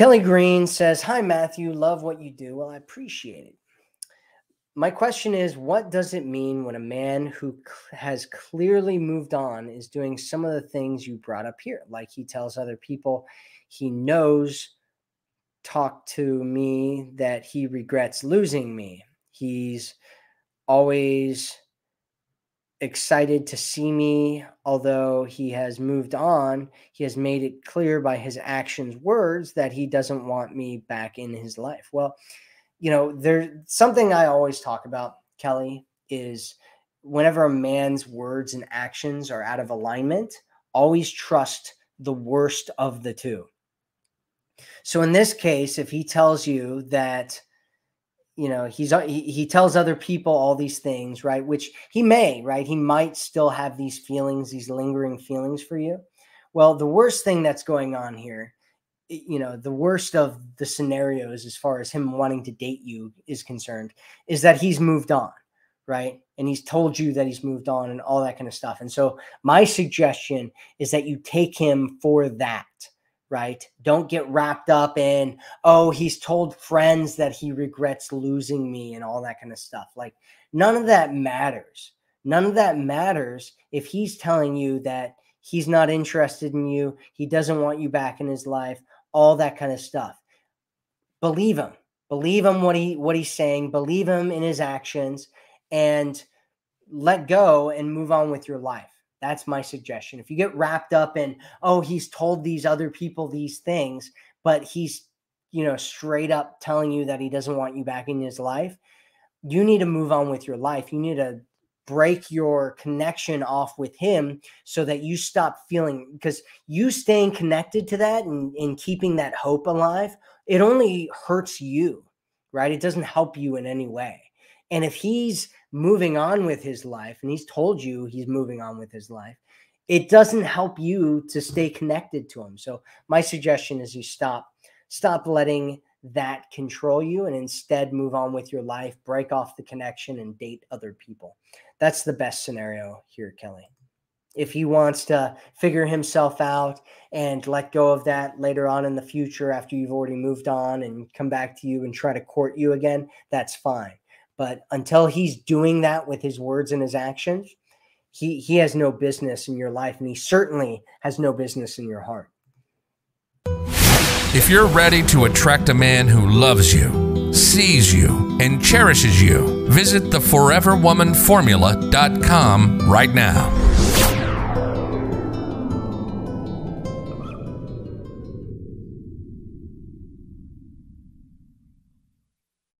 Kelly Green says, Hi, Matthew. Love what you do. Well, I appreciate it. My question is, what does it mean when a man who has clearly moved on is doing some of the things you brought up here? Like he tells other people he knows talk to me that he regrets losing me. He's always excited to see me, although he has moved on. He has made it clear by his actions, words that he doesn't want me back in his life. Well, you know, there's something I always talk about, Kelly, is whenever a man's words and actions are out of alignment, always trust the worst of the two. So in this case, if he tells you that you know he's uh, he, he tells other people all these things right which he may right he might still have these feelings these lingering feelings for you. Well the worst thing that's going on here you know the worst of the scenarios as far as him wanting to date you is concerned is that he's moved on right and he's told you that he's moved on and all that kind of stuff. And so my suggestion is that you take him for that right? Don't get wrapped up in, oh, he's told friends that he regrets losing me and all that kind of stuff. Like, none of that matters. None of that matters if he's telling you that he's not interested in you, he doesn't want you back in his life, all that kind of stuff. Believe him. Believe him what he what he's saying, believe him in his actions and let go and move on with your life that's my suggestion. If you get wrapped up in, oh, he's told these other people these things, but he's, you know, straight up telling you that he doesn't want you back in his life, you need to move on with your life. You need to break your connection off with him so that you stop feeling because you staying connected to that and, and keeping that hope alive, it only hurts you, right? It doesn't help you in any way. And if he's moving on with his life and he's told you he's moving on with his life, it doesn't help you to stay connected to him. So my suggestion is you stop stop letting that control you and instead move on with your life, break off the connection and date other people. That's the best scenario here, Kelly. If he wants to figure himself out and let go of that later on in the future after you've already moved on and come back to you and try to court you again, that's fine. But until he's doing that with his words and his actions, he he has no business in your life, and he certainly has no business in your heart. If you're ready to attract a man who loves you, sees you, and cherishes you, visit theforeverwomanformula.com right now.